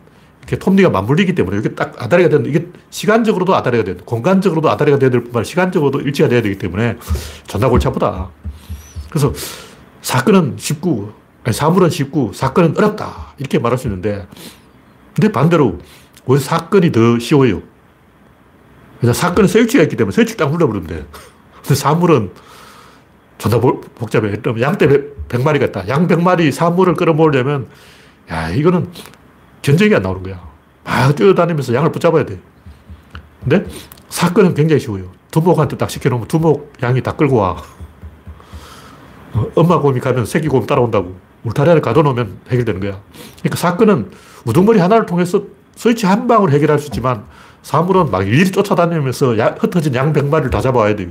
이렇게 톱니가 맞물리기 때문에 이게 딱 아다리가 되는 이게 시간적으로도 아다리가 되는 공간적으로도 아다리가 돼야 될 뿐만 아니라 시간적으로도 일치가 돼야 되기 때문에 존나 골치 아프다. 그래서 사건은 쉽고 아니, 사물은 쉽고 사건은 어렵다. 이렇게 말할 수 있는데 근데 반대로 왜 사건이 더 쉬워요? 그냥 사건은 설치가 있기 때문에 설치 딱 눌러버리면 돼. 근데 사물은 존나 복잡해. 양떼 100마리가 있다. 양 100마리 사물을 끌어모으려면 야, 이거는 견적이 안 나오는 거야. 막 뛰어다니면서 양을 붙잡아야 돼. 근데 사건은 굉장히 쉬워요. 두목한테 딱 시켜놓으면 두목 양이 다 끌고 와. 어, 엄마 곰이 가면 새끼 곰 따라온다고. 울타리를 가둬놓으면 해결되는 거야. 그러니까 사건은 우두머리 하나를 통해서 스위치 한 방으로 해결할 수 있지만 사물은 막 일일이 쫓아다니면서 야, 흩어진 양 100마리를 다 잡아와야 돼요.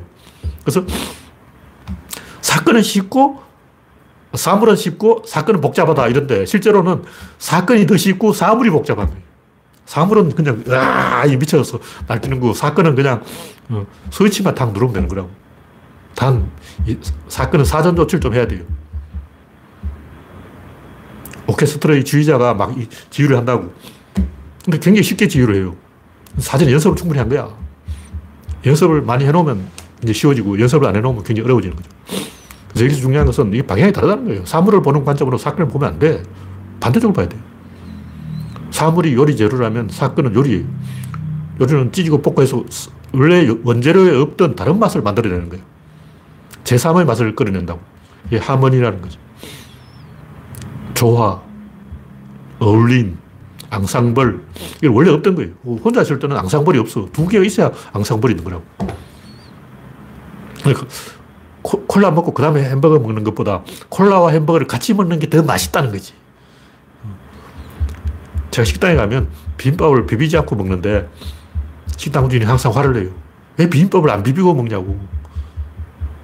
그래서 사건은 쉽고 사물은 쉽고 사건은 복잡하다 이런데 실제로는 사건이 더 쉽고 사물이 복잡한 거예요. 사물은 그냥 아 미쳐서 날뛰는 거 사건은 그냥 어, 스위치만 탁 누르면 되는 거라고. 단 사건은 사전 조치를 좀 해야 돼요. 오케스트라의 지휘자가 막 지휘를 한다고. 근데 굉장히 쉽게 지휘를 해요. 사전 연습을 충분히 한 거야. 연습을 많이 해놓으면 이제 쉬워지고 연습을 안 해놓으면 굉장히 어려워지는 거죠. 그래서 여기서 중요한 것은 이 방향이 다르다는 거예요. 사물을 보는 관점으로 사건을 보면 안 돼. 반대쪽으로 봐야 돼. 사물이 요리 재료라면 사건은 요리예요. 요리는 찢고 볶아서 원래 원재료에 없던 다른 맛을 만들어내는 거예요. 제3의 맛을 끌어낸다고. 이게 하모니라는 거죠. 조화, 어울림, 앙상벌. 이게 원래 없던 거예요. 혼자 있을 때는 앙상벌이 없어. 두 개가 있어야 앙상벌이 있는 거라고. 그러니까 콜라 먹고 그 다음에 햄버거 먹는 것보다 콜라와 햄버거를 같이 먹는 게 더 맛있다는 거지. 제가 식당에 가면 비빔밥을 비비지 않고 먹는데 식당 주인이 항상 화를 내요. 왜 비빔밥을 안 비비고 먹냐고.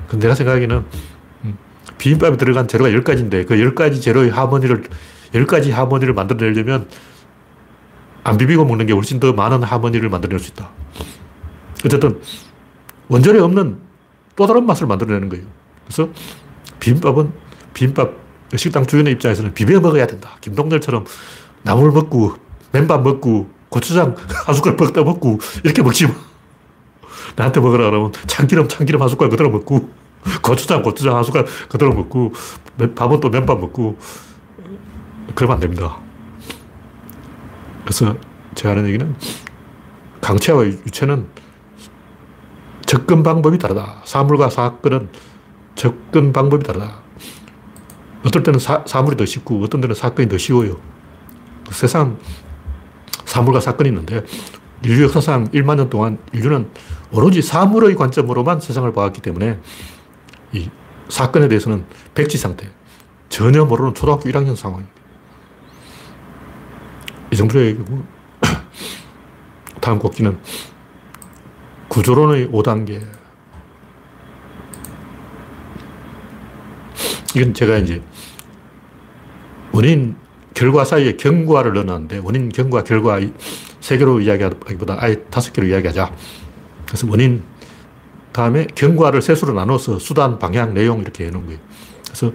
근데 내가 생각하기에는 음, 비빔밥에 들어간 재료가 10가지인데 그 10가지 재료의 하모니를 10가지 하모니를 만들어내려면 안 비비고 먹는 게 훨씬 더 많은 하모니를 만들어낼 수 있다. 어쨌든 원전에 없는 또 다른 맛을 만들어내는 거예요. 그래서 비빔밥은 비빔밥 식당 주인의 입장에서는 비벼 먹어야 된다. 김동렬처럼 나물 먹고 맨밥 먹고 고추장 한 숟갈 먹다 먹고 이렇게 먹지 마. 나한테 먹으라 그러면 참기름, 참기름 한 숟갈 그대로 먹고, 고추장, 고추장 한 숟갈 그대로 먹고, 밥은 또 맨밥 먹고, 그러면 안 됩니다. 그래서 제가 하는 얘기는 강체와 유체는 접근 방법이 다르다. 사물과 사건은 접근 방법이 다르다. 어떨 때는 사, 사물이 더 쉽고 어떤 때는 사건이 더 쉬워요. 세상 사물과 사건이 있는데 인류 역사상 1만 년 동안 인류는 오로지 사물의 관점으로만 세상을 봐왔기 때문에 이 사건에 대해서는 백지 상태, 전혀 모르는 초등학교 1학년 상황입니다. 이 정도의 얘기고, 다음 곡기는 구조론의 5단계. 이건 제가 이제 원인, 결과 사이에 경과를 넣었는데 원인, 경과, 결과 세 개로 이야기하기보다 아예 다섯 개로 이야기하자. 그래서 원인, 다음에 경과를 세수로 나눠서 수단, 방향, 내용 이렇게 해놓은 거예요. 그래서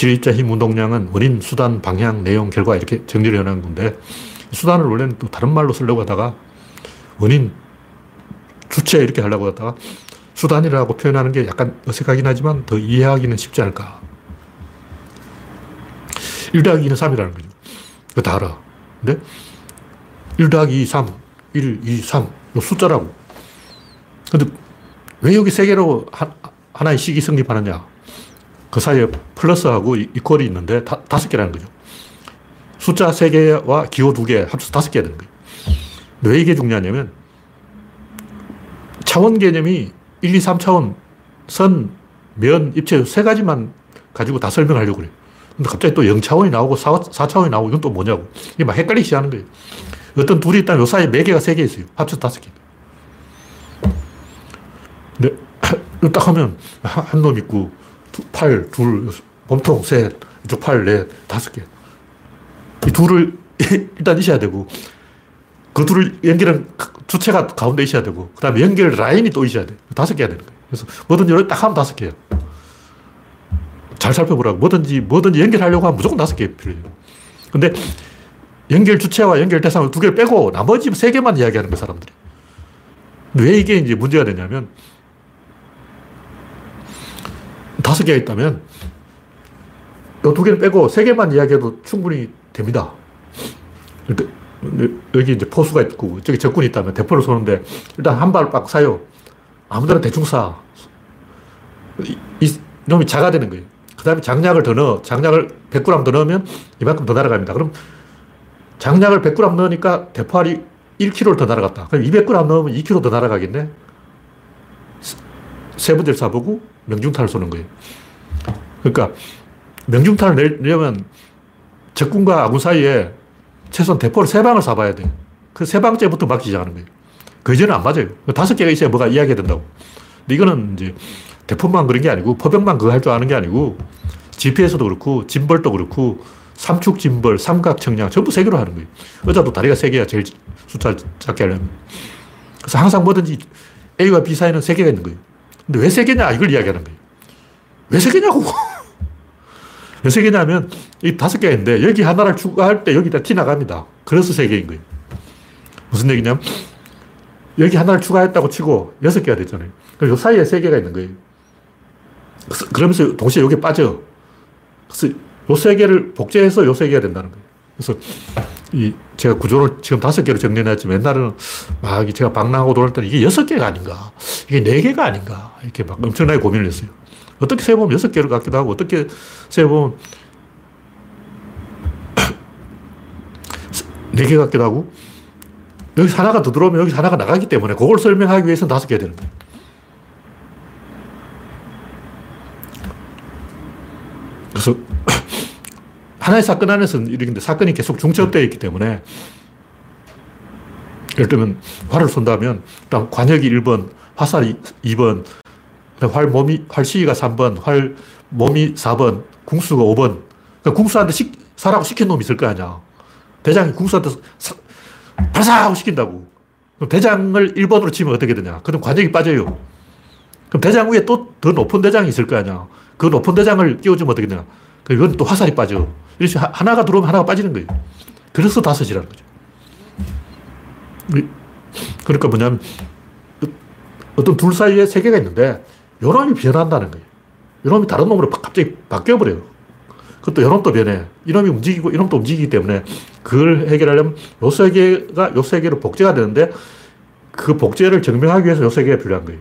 질, 입자, 힘, 운동량은 원인, 수단, 방향, 내용, 결과 이렇게 정리를 해놓은 건데 수단을 원래는 또 다른 말로 쓰려고 하다가 원인, 주체 이렇게 하려고 하다가 수단이라고 표현하는 게 약간 어색하긴 하지만 더 이해하기는 쉽지 않을까. 1 더하기 2는 3이라는 거죠. 그거 다 알아. 근데 1 더하기 2, 3, 1, 2, 3. 이 숫자라고. 근데 왜 여기 세 개로 하나의 식이 성립하느냐. 그 사이에 플러스하고 이퀄이 있는데 다, 다섯 개라는 거죠. 숫자 세 개와 기호 두 개, 합쳐서 다섯 개가 되는 거예요. 왜 이게 중요하냐면 차원 개념이 1, 2, 3차원, 선, 면, 입체 세 가지만 가지고 다 설명하려고 그래요. 근데 갑자기 또 0차원이 나오고 4, 4차원이 나오고 이건 또 뭐냐고. 이게 막 헷갈리기 시작하는 거예요. 어떤 둘이 있다면 요 사이에 4개가 3개 있어요. 합쳐서 5개. 근데 딱 하면 한 놈 있고 팔, 둘, 몸통, 셋, 이쪽 팔, 넷, 다섯 개. 이 둘을 일단 있어야 되고 그 둘을 연결한 주체가 가운데 있어야 되고 그 다음에 연결 라인이 또 있어야 돼. 다섯 개야 되는 거예요. 그래서 뭐든지 딱 하면 다섯 개야. 잘 살펴보라고. 뭐든지, 뭐든지 연결하려고 하면 무조건 다섯 개 필요해요. 근데 연결 주체와 연결 대상을 두 개를 빼고 나머지 세 개만 이야기하는 거 사람들이. 왜 이게 이제 문제가 되냐면 다섯 개가 있다면 이 두 개를 빼고 세 개만 이야기해도 충분히 됩니다. 여기 이제 포수가 있고 저기 적군이 있다면 대포를 쏘는데 일단 한 발을 빡 사요. 아무데나 대충 쏴. 이, 이 놈이 자가 되는 거예요. 그 다음에 장약을 더 넣어. 장약을 100g 더 넣으면 이만큼 더 날아갑니다. 그럼 장약을 100g 넣으니까 대포알이 1kg를 더 날아갔다. 그럼 200g 넣으면 2kg 더 날아가겠네? 세 번째를 쏴보고 명중탄을 쏘는 거예요. 그러니까 명중탄을 내려면 적군과 아군 사이에 최소한 대포를 세 방을 쏴봐야 돼. 그세 방째부터 맞기 시작하는 거예요. 그 이전은 안 맞아요. 다섯 개가 있어야 뭐가 이야기가 된다고. 근데 이거는 이제 대포만 그런 게 아니고 포병만 그거 할 줄 아는 게 아니고 GPS도 그렇고 짐벌도 그렇고 삼축 짐벌, 삼각 청량 전부 세 개로 하는 거예요. 의자도 다리가 세 개야 제일 숫자를 작게 하려면. 그래서 항상 뭐든지 A와 B 사이는 세 개가 있는 거예요. 근데 왜세 개냐 이걸 이야기하는 거예요. 왜세 개냐고. 왜세 개냐면 이 다섯 있는데 여기 하나를 추가할 때 여기다 티 나갑니다. 그래서 세 개인 거예요. 무슨 얘기냐면 여기 하나를 추가했다고 치고 여섯 개가 됐잖아요. 그럼 이 사이에 세 개가 있는 거예요. 그러면서 동시에 여기 빠져. 그래서 요 세 개를 복제해서 요 세 개가 된다는 거예요. 그래서 이 제가 구조를 지금 다섯 개로 정리해놨지만 옛날에는 막 제가 방랑하고 돌을 때는 이게 여섯 개가 아닌가, 이게 네 개가 아닌가, 이렇게 막 엄청나게 고민을 했어요. 어떻게 세보면 여섯 개를 같기도 하고, 어떻게 세보면 네 개 같기도 하고, 여기 하나가 더 들어오면 여기 하나가 나가기 때문에 그걸 설명하기 위해서는 다섯 개가 되는 거예요. 그래서 하나의 사건 안에서는 이렇게 사건이 계속 중첩되어 있기 때문에 예를 들면 활을 쏜다면 일단 관역이 1번, 화살이 2번, 활 몸이, 활 시기가 3번, 활 몸이 4번, 궁수가 5번. 그러니까 궁수한테 시, 사라고 시킨 놈이 있을 거 아니야. 대장이 궁수한테 사, 발사하고 시킨다고. 그럼 대장을 1번으로 치면 어떻게 되냐. 그럼 관역이 빠져요. 그럼 대장 위에 또 더 높은 대장이 있을 거 아니야. 그 높은 대장을 끼워주면 어떻게 되냐. 이건 또 화살이 빠져. 이렇게 하나가 들어오면 하나가 빠지는 거예요. 그래서 다섯이라는 거죠. 그러니까 뭐냐면 어떤 둘 사이에 세계가 있는데 요놈이 변한다는 거예요. 요놈이 다른 놈으로 갑자기 바뀌어버려요. 그것도 요놈도 변해. 이놈이 움직이고 이놈도 움직이기 때문에 그걸 해결하려면 요 세계가 요 세계로 복제가 되는데 그 복제를 증명하기 위해서 요 세계가 필요한 거예요.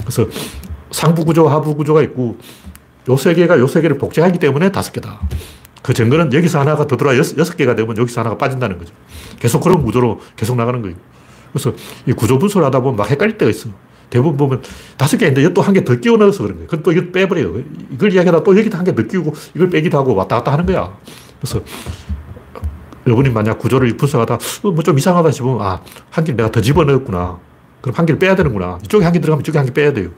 그래서 상부 구조, 하부 구조가 있고 요 세계가 요 세계를 복제하기 때문에 다섯 개다. 그 증거는 여기서 하나가 더 들어와 여섯, 여섯 개가 되면 여기서 하나가 빠진다는 거죠. 계속 그런 구조로 계속 나가는 거예요. 그래서 이 구조 분석을 하다 보면 막 헷갈릴 때가 있어. 대부분 보면 다섯 개인데 또 한 개 더 끼워 넣어서 그런 거예요. 그럼 또 이걸 빼버려요. 이걸 이야기하다 또 여기다 한 개 더 끼우고 이걸 빼기도 하고 왔다 갔다 하는 거야. 그래서 여러분이 만약 구조를 분석하다 어, 뭐좀 이상하다 싶으면 아, 한 개 내가 더 집어넣었구나. 그럼 한 개를 빼야 되는구나. 이쪽에 한 개 들어가면 이쪽에 한 개 빼야 돼요.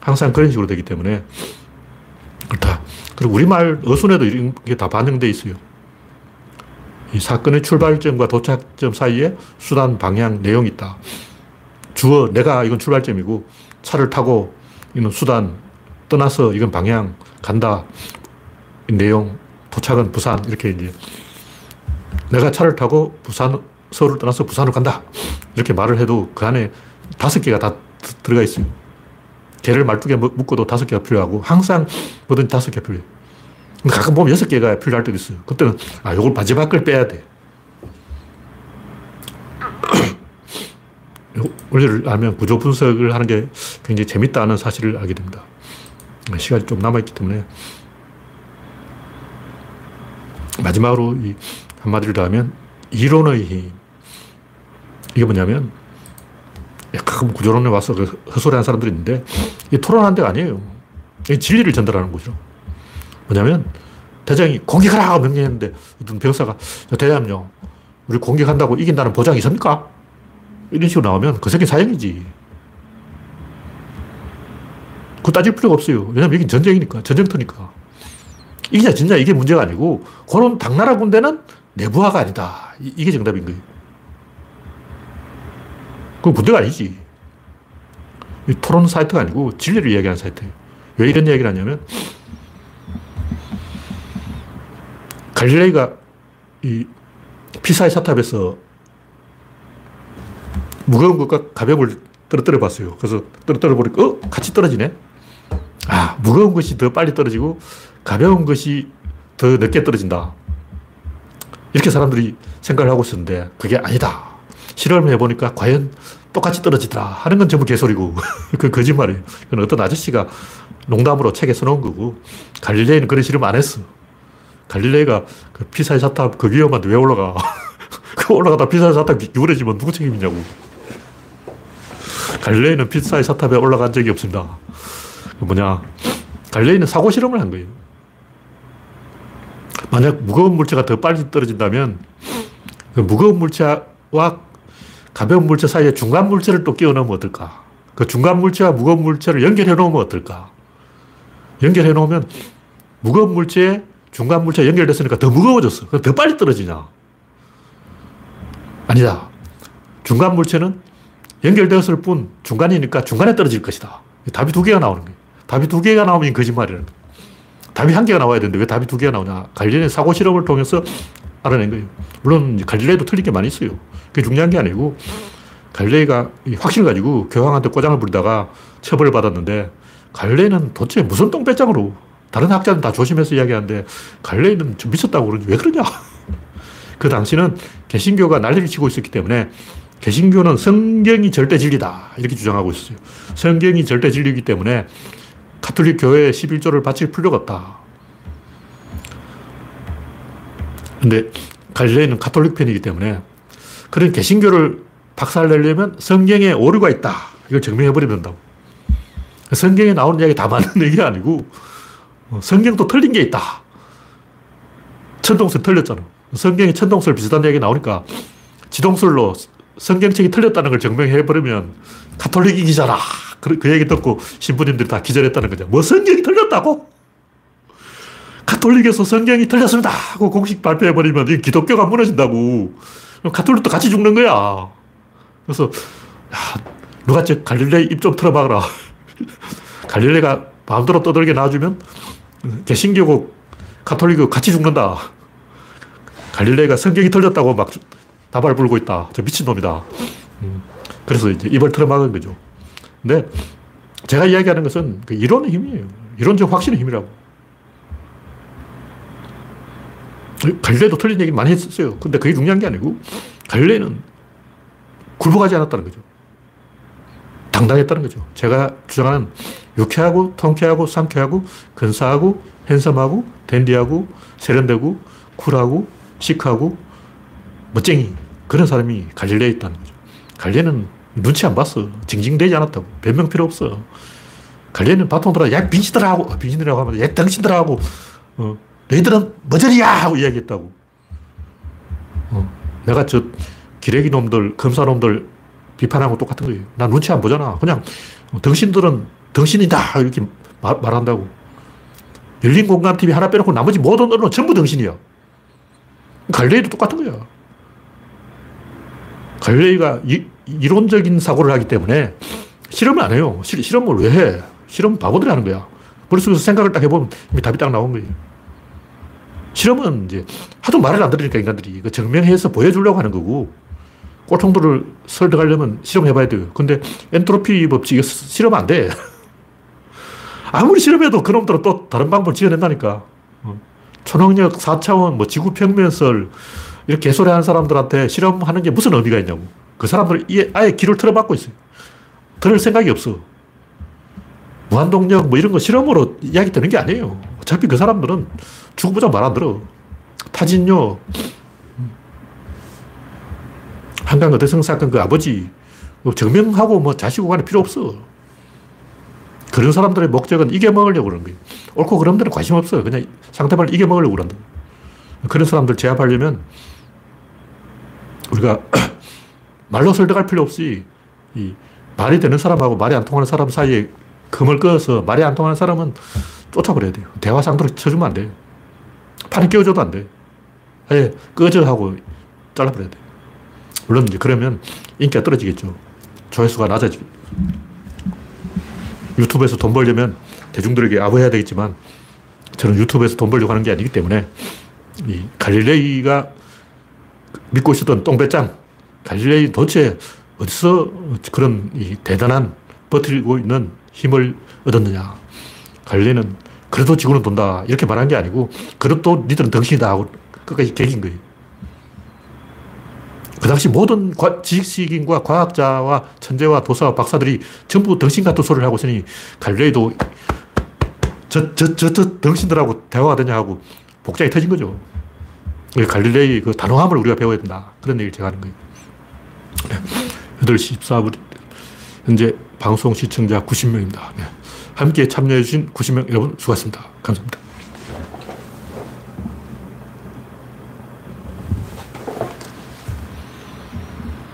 항상 그런 식으로 되기 때문에 그렇다. 그리고 우리말 어순에도 이런 게다 반영되어 있어요. 이 사건의 출발점과 도착점 사이에 수단, 방향, 내용이 있다. 주어, 내가 이건 출발점이고, 차를 타고 이건 수단, 떠나서 이건 방향, 간다, 내용, 도착은 부산, 이렇게 이제 내가 차를 타고 부산, 서울을 떠나서 부산으로 간다. 이렇게 말을 해도 그 안에 다섯 개가 다 들어가 있어요. 개를 말뚝에 묶어도 다섯 개가 필요하고 항상 뭐든 다섯 개 필요해. 근데 가끔 보면 여섯 개가 필요할 때도 있어요. 그때는 아, 요걸 마지막 걸 빼야 돼. 원리를 알면 구조 분석을 하는 게 굉장히 재밌다는 사실을 알게 됩니다. 시간이 좀 남아있기 때문에 마지막으로 이 한마디를 더 하면 이론의 힘. 이게 뭐냐면 가끔 구조론에 와서 그 헛소리 하는 사람들이 있는데 이게 토론하는 데가 아니에요. 이게 진리를 전달하는 거죠. 뭐냐면 대장이 공격하라 명령했는데 어떤 병사가 대장님요 우리 공격한다고 이긴다는 보장이 있습니까? 이런 식으로 나오면 그 새끼 사형이지. 그거 따질 필요가 없어요. 왜냐면 여긴 전쟁이니까, 전쟁터니까. 이기냐, 진냐, 이게 문제가 아니고, 그런 당나라 군대는 내부화가 아니다. 이 게 정답인 거예요. 그건 군대가 아니지. 토론 사이트가 아니고 진리를 이야기하는 사이트예요. 왜 이런 이야기를 하냐면, 갈릴레이가 이 피사의 사탑에서 무거운 것과 가벼운 걸 떨어뜨려 봤어요. 그래서 떨어뜨려 보니까, 어? 같이 떨어지네? 아, 무거운 것이 더 빨리 떨어지고 가벼운 것이 더 늦게 떨어진다. 이렇게 사람들이 생각을 하고 있었는데, 그게 아니다. 실험을 해보니까 과연 똑같이 떨어지더라 하는 건 전부 개소리고, 그 거짓말이에요. 그건 어떤 아저씨가 농담으로 책에 써놓은 거고, 갈릴레이는 그런 실험 안 했어. 갈릴레이가 그 피사의 사탑 그 위험한데 왜 올라가? 그 올라가다 피사의 사탑 기울어지면 누구 책임이냐고. 갈릴레이는 피사의 사탑에 올라간 적이 없습니다. 그 뭐냐. 갈릴레이는 사고 실험을 한 거예요. 만약 무거운 물체가 더 빨리 떨어진다면 그 무거운 물체와 가벼운 물체 사이에 중간 물체를 또 끼워 넣으면 어떨까? 그 중간 물체와 무거운 물체를 연결해 놓으면 어떨까? 연결해 놓으면 무거운 물체에 중간 물체 연결됐으니까 더 무거워졌어. 더 빨리 떨어지냐? 아니다. 중간 물체는 연결되었을 뿐 중간이니까 중간에 떨어질 것이다. 답이 두 개가 나오는 거예요. 답이 두 개가 나오면 거짓말이라는 거예요. 답이 한 개가 나와야 되는데 왜 답이 두 개가 나오냐. 갈릴레이 사고 실험을 통해서 알아낸 거예요. 물론 갈릴레이도 틀린 게 많이 있어요. 그게 중요한 게 아니고 갈릴레이가 확신을 가지고 교황한테 꼬장을 부리다가 처벌을 받았는데 갈릴레이는 도대체 무슨 똥배짱으로 다른 학자는 다 조심해서 이야기하는데 갈레이는 좀 미쳤다고 그러지 왜 그러냐? 그 당시는 개신교가 난리를 치고 있었기 때문에 개신교는 성경이 절대 진리다 이렇게 주장하고 있어요. 성경이 절대 진리이기 때문에 카톨릭 교회에 11조를 바칠 필요가 없다. 근데 갈릴레이는 카톨릭 편이기 때문에 그런 개신교를 박살내려면 성경에 오류가 있다. 이걸 증명해버리면 된다고. 성경에 나오는 이야기 다 맞는 얘기가 아니고 어, 성경도 틀린 게 있다. 천동설 틀렸잖아. 성경이 천동설 비슷한 얘기 나오니까 지동설로 성경책이 틀렸다는 걸 증명해버리면 카톨릭이잖아. 그, 그 얘기 듣고 신부님들이 다 기절했다는 거죠. 뭐 성경이 틀렸다고? 카톨릭에서 성경이 틀렸습니다. 하고 공식 발표해버리면 이 기독교가 무너진다고. 카톨릭도 같이 죽는 거야. 그래서, 야, 누가 저 갈릴레이 입좀 틀어박아라. 갈릴레가 마음대로 떠들게 놔주면 개신교고 카톨릭고 같이 죽는다. 갈릴레이가 성경이 틀렸다고 막 다발 불고 있다. 저 미친놈이다. 음. 그래서 이제 입을 틀어막은 거죠. 근데 제가 이야기하는 것은 그 이론의 힘이에요. 이론적 확신의 힘이라고. 갈릴레도 틀린 얘기 많이 했었어요. 근데 그게 중요한 게 아니고 갈릴레는 굴복하지 않았다는 거죠. 당당했다는 거죠. 제가 주장하는 유쾌하고 통쾌하고 상쾌하고 근사하고 핸섬하고 댄디하고 세련되고 쿨하고 시크하고 멋쟁이 그런 사람이 갈릴레에 있다는 거죠. 갈릴레는 눈치 안 봤어. 징징대지 않았다고. 변명 필요 없어. 갈릴레는 바통 들어 야 빈신들아 하고 빈신들라고 하면 야 당신들아 하고 어, 너희들은 머저리야 하고 이야기했다고. 어, 내가 저 기레기 놈들 검사 놈들 비판하고 똑같은 거예요. 나 눈치 안 보잖아. 그냥 당신들은 당신이다 이렇게 말, 말한다고. 열린 공간 TV 하나 빼놓고 나머지 모든 언론 전부 당신이야. 갈레이도 똑같은 거야. 갈레이가 이, 이론적인 사고를 하기 때문에 실험을 안 해요. 실, 실험을 왜 해? 실험 바보들이 하는 거야. 머릿속에서 생각을 딱 해보면 답이 딱 나온 거예요. 실험은 이제 하도 말을 안 들으니까 인간들이 그 증명해서 보여주려고 하는 거고 꼴통들을 설득하려면 실험해봐야 돼요. 근데 엔트로피 법칙이 실험 안 돼. 아무리 실험해도 그놈들은 또 다른 방법을 지어낸다니까. 어. 초능력 4차원, 뭐 지구 평면설, 이렇게 개소리 하는 사람들한테 실험하는 게 무슨 의미가 있냐고. 그 사람들 아예 귀를 틀어막고 있어요. 들을 생각이 없어. 무한동력 뭐 이런 거 실험으로 이야기 되는 게 아니에요. 어차피 그 사람들은 죽어보자 말 안 들어. 타진요, 한강 어대성 사건 그 아버지 뭐 증명하고 뭐 자시고 간에 필요 없어. 그런 사람들의 목적은 이겨먹으려고 그러는 거예요. 옳고 데는 관심 없어요. 그냥 상대방을 이겨먹으려고 그런다. 그런 사람들 제압하려면 우리가 말로 설득할 필요 없이 이 말이 되는 사람하고 말이 안 통하는 사람 사이에 금을 꺼서 말이 안 통하는 사람은 쫓아버려야 돼요. 대화 상도로 쳐주면 안 돼. 판에 끼워줘도 안 돼. 아예 꺼져 하고 잘라버려야 돼. 물론 이제 그러면 인기가 떨어지겠죠. 조회수가 낮아지고. 유튜브에서 돈 벌려면 대중들에게 아부해야 되겠지만 저는 유튜브에서 돈 벌려고 하는 게 아니기 때문에 이 갈릴레이가 믿고 있었던 똥배짱 갈릴레이 도대체 어디서 그런 이 대단한 버티고 있는 힘을 얻었느냐. 갈릴레이는 그래도 지구는 돈다. 이렇게 말한 게 아니고 그래도 니들은 덩신이다 하고 끝까지 개긴 거예요. 그 당시 모든 지식인과 과학자와 천재와 도사와 박사들이 전부 덩신 같은 소리를 하고 있으니 갈릴레이도 저, 저, 저, 저 덩신들하고 대화가 되냐 하고 복장이 터진 거죠. 갈릴레이 그 단호함을 우리가 배워야 된다. 그런 얘기를 제가 하는 거예요. 8시 14분. 현재 방송 시청자 90명입니다. 함께 참여해주신 90명 여러분 수고하셨습니다. 감사합니다.